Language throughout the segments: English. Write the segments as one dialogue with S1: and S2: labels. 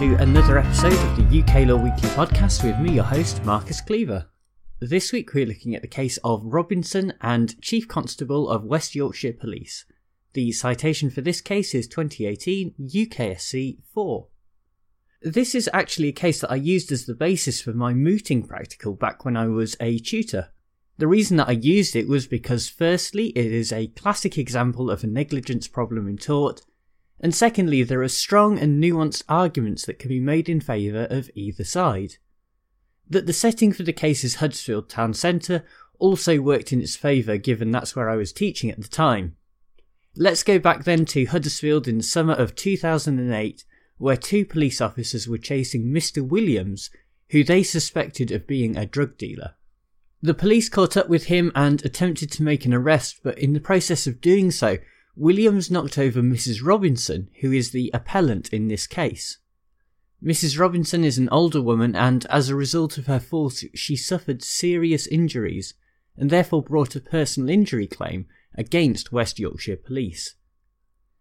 S1: episode of the UK Law Weekly podcast with me, your host, Marcus Cleaver. This week we're looking at the case of Robinson and Chief Constable of West Yorkshire Police. The citation for this case is 2018 UKSC 4. This is actually a case that I used as the basis for my mooting practical back when I was a tutor. The reason that I used it was because, firstly, it is a classic example of a negligence problem in tort, and secondly, there are strong and nuanced arguments that can be made in favour of either side. That the setting for the case is Huddersfield Town Centre also worked in its favour given that's where I was teaching at the time. Let's go back then to Huddersfield in the summer of 2008 where two police officers were chasing Mr. Williams, who they suspected of being a drug dealer. The police caught up with him and attempted to make an arrest, but in the process of doing so, Williams knocked over Mrs. Robinson, who is the appellant in this case. Mrs. Robinson is an older woman, and as a result of her fall, she suffered serious injuries and therefore brought a personal injury claim against West Yorkshire Police.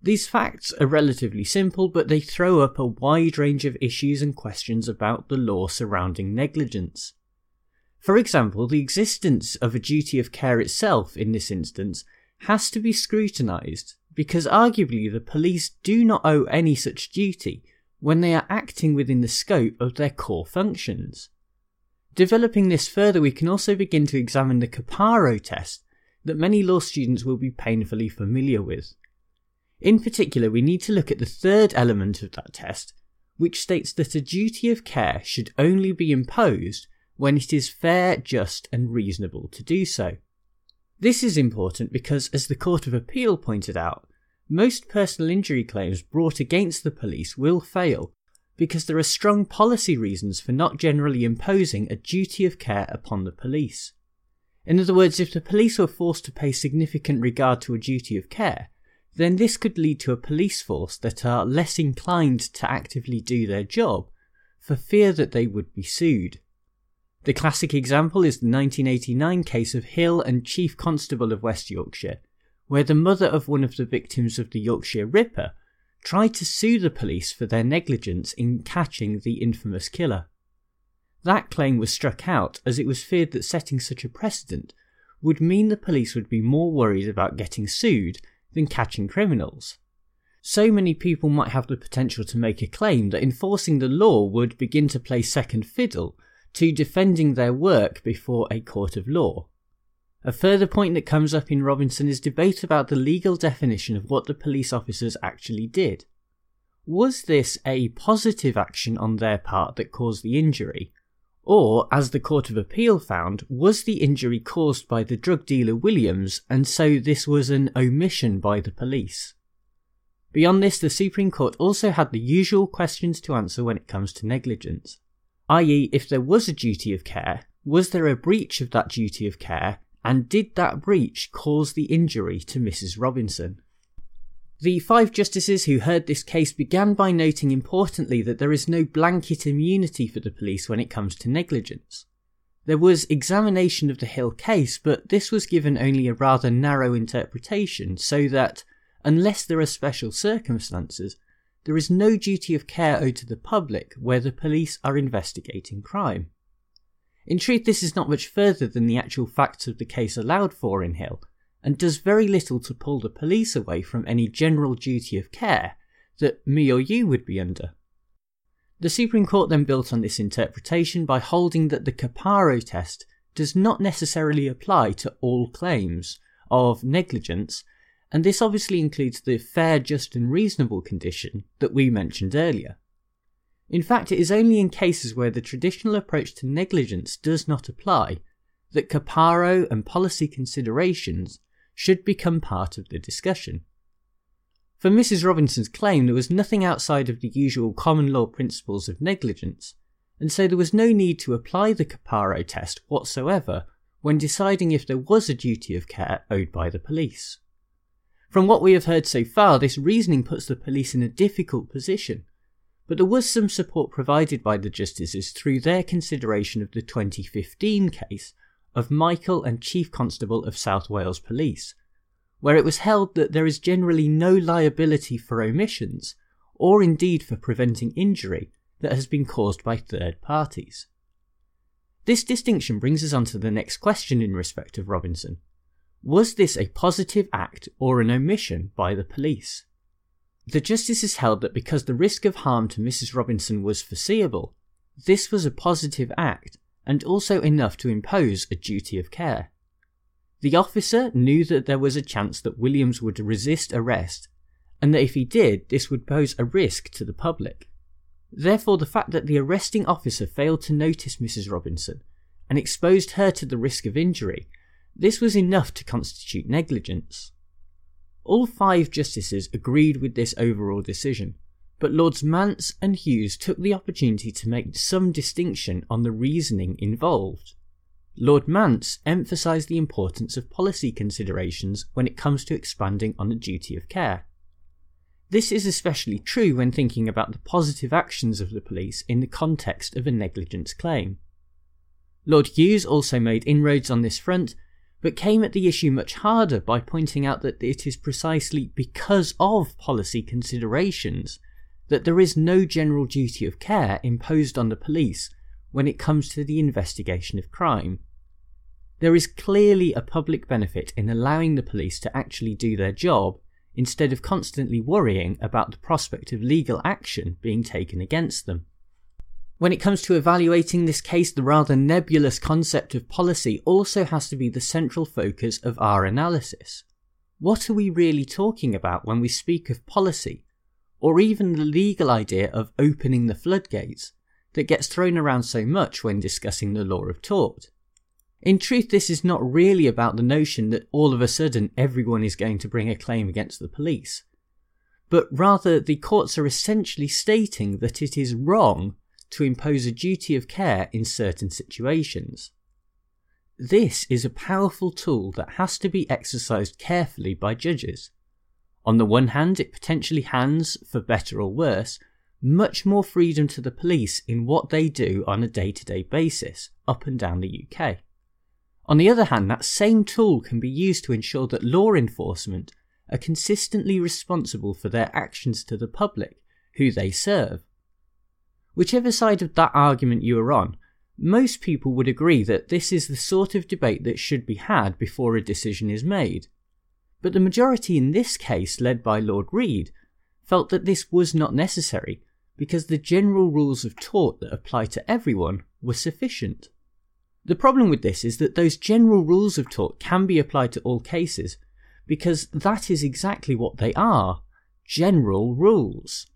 S1: These facts are relatively simple, but they throw up a wide range of issues and questions about the law surrounding negligence. For example, the existence of a duty of care itself in this instance has to be scrutinised because arguably the police do not owe any such duty when they are acting within the scope of their core functions. Developing this further, we can also begin to examine the Caparo test that many law students will be painfully familiar with. In particular, we need to look at the third element of that test, which states that a duty of care should only be imposed when it is fair, just, and reasonable to do so. This is important because, as the Court of Appeal pointed out, most personal injury claims brought against the police will fail because there are strong policy reasons for not generally imposing a duty of care upon the police. In other words, if the police were forced to pay significant regard to a duty of care, then this could lead to a police force that are less inclined to actively do their job for fear that they would be sued. The classic example is the 1989 case of Hill and Chief Constable of West Yorkshire, where the mother of one of the victims of the Yorkshire Ripper tried to sue the police for their negligence in catching the infamous killer. That claim was struck out as it was feared that setting such a precedent would mean the police would be more worried about getting sued than catching criminals. So many people might have the potential to make a claim that enforcing the law would begin to play second fiddle to defending their work before a court of law. A further point that comes up in Robinson is debate about the legal definition of what the police officers actually did. Was this a positive action on their part that caused the injury? Or, as the Court of Appeal found, was the injury caused by the drug dealer Williams and so this was an omission by the police? Beyond this, the Supreme Court also had the usual questions to answer when it comes to negligence. I.e., if there was a duty of care, was there a breach of that duty of care, and did that breach cause the injury to Mrs. Robinson? The five justices who heard this case began by noting importantly that there is no blanket immunity for the police when it comes to negligence. There was examination of the Hill case, but this was given only a rather narrow interpretation, so that, unless there are special circumstances, there is no duty of care owed to the public where the police are investigating crime. In truth, this is not much further than the actual facts of the case allowed for in Hill, and does very little to pull the police away from any general duty of care that me or you would be under. The Supreme Court then built on this interpretation by holding that the Caparo test does not necessarily apply to all claims of negligence, and this obviously includes the fair, just, and reasonable condition that we mentioned earlier. In fact, it is only in cases where the traditional approach to negligence does not apply that Caparo and policy considerations should become part of the discussion. For Mrs. Robinson's claim, there was nothing outside of the usual common law principles of negligence, and so there was no need to apply the Caparo test whatsoever when deciding if there was a duty of care owed by the police. From what we have heard so far, this reasoning puts the police in a difficult position, but there was some support provided by the justices through their consideration of the 2015 case of Michael and Chief Constable of South Wales Police, where it was held that there is generally no liability for omissions, or indeed for preventing injury, that has been caused by third parties. This distinction brings us on to the next question in respect of Robinson. Was this a positive act or an omission by the police? The justices held that because the risk of harm to Mrs. Robinson was foreseeable, this was a positive act and also enough to impose a duty of care. The officer knew that there was a chance that Williams would resist arrest, and that if he did, this would pose a risk to the public. Therefore, the fact that the arresting officer failed to notice Mrs. Robinson and exposed her to the risk of injury, this was enough to constitute negligence. All five justices agreed with this overall decision, but Lords Mance and Hughes took the opportunity to make some distinction on the reasoning involved. Lord Mance emphasised the importance of policy considerations when it comes to expanding on the duty of care. This is especially true when thinking about the positive actions of the police in the context of a negligence claim. Lord Hughes also made inroads on this front but came at the issue much harder by pointing out that it is precisely because of policy considerations that there is no general duty of care imposed on the police when it comes to the investigation of crime. There is clearly a public benefit in allowing the police to actually do their job instead of constantly worrying about the prospect of legal action being taken against them. When it comes to evaluating this case, the rather nebulous concept of policy also has to be the central focus of our analysis. What are we really talking about when we speak of policy, or even the legal idea of opening the floodgates that gets thrown around so much when discussing the law of tort? In truth, this is not really about the notion that all of a sudden everyone is going to bring a claim against the police, but rather the courts are essentially stating that it is wrong to impose a duty of care in certain situations. This is a powerful tool that has to be exercised carefully by judges. On the one hand, it potentially hands, for better or worse, much more freedom to the police in what they do on a day to day basis up and down the UK. On the other hand, that same tool can be used to ensure that law enforcement are consistently responsible for their actions to the public, who they serve. Whichever side of that argument you are on, most people would agree that this is the sort of debate that should be had before a decision is made. But the majority in this case, led by Lord Reed, felt that this was not necessary because the general rules of tort that apply to everyone were sufficient. The problem with this is that those general rules of tort can be applied to all cases because that is exactly what they are general rules.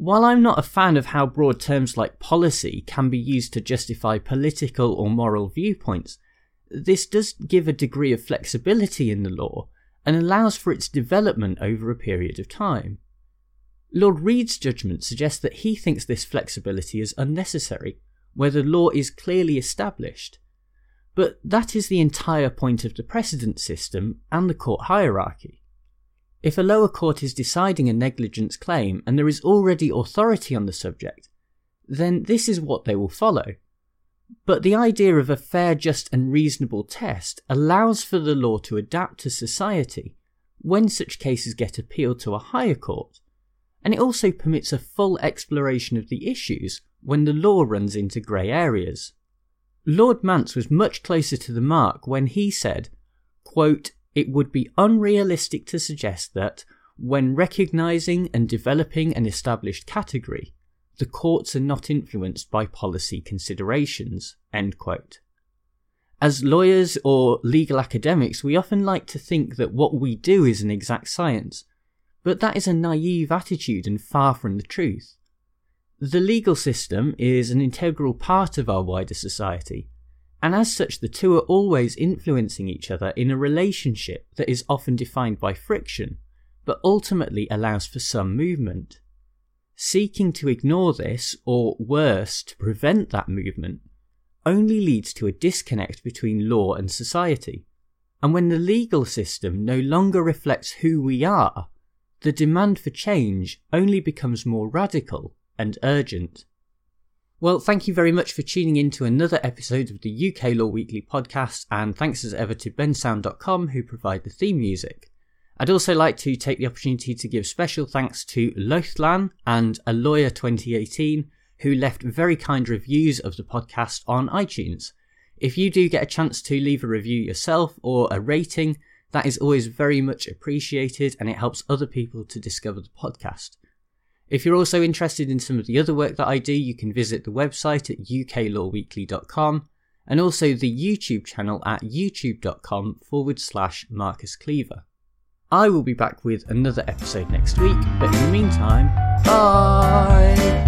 S1: While I'm not a fan of how broad terms like policy can be used to justify political or moral viewpoints, this does give a degree of flexibility in the law and allows for its development over a period of time. Lord Reed's judgment suggests that he thinks this flexibility is unnecessary where the law is clearly established. But that is the entire point of the precedent system and the court hierarchy. If a lower court is deciding a negligence claim and there is already authority on the subject, then this is what they will follow. But the idea of a fair, just, and reasonable test allows for the law to adapt to society when such cases get appealed to a higher court, and it also permits a full exploration of the issues when the law runs into grey areas. Lord Mance was much closer to the mark when he said, quote, it would be unrealistic to suggest that, when recognising and developing an established category, the courts are not influenced by policy considerations. As lawyers or legal academics, we often like to think that what we do is an exact science, but that is a naive attitude and far from the truth. The legal system is an integral part of our wider society, and as such, the two are always influencing each other in a relationship that is often defined by friction, but ultimately allows for some movement. Seeking to ignore this, or worse, to prevent that movement, only leads to a disconnect between law and society. And when the legal system no longer reflects who we are, the demand for change only becomes more radical and urgent. Well, thank you very much for tuning in to another episode of the UK Law Weekly podcast, and thanks as ever to bensound.com who provide the theme music. I'd also like to take the opportunity to give special thanks to Lothlan and A Lawyer 2018 who left very kind reviews of the podcast on iTunes. If you do get a chance to leave a review yourself or a rating, that is always very much appreciated and it helps other people to discover the podcast. If you're also interested in some of the other work that I do, you can visit the website at uklawweekly.com and also the YouTube channel at youtube.com forward slash Marcus Cleaver. I will be back with another episode next week, but in the meantime, bye!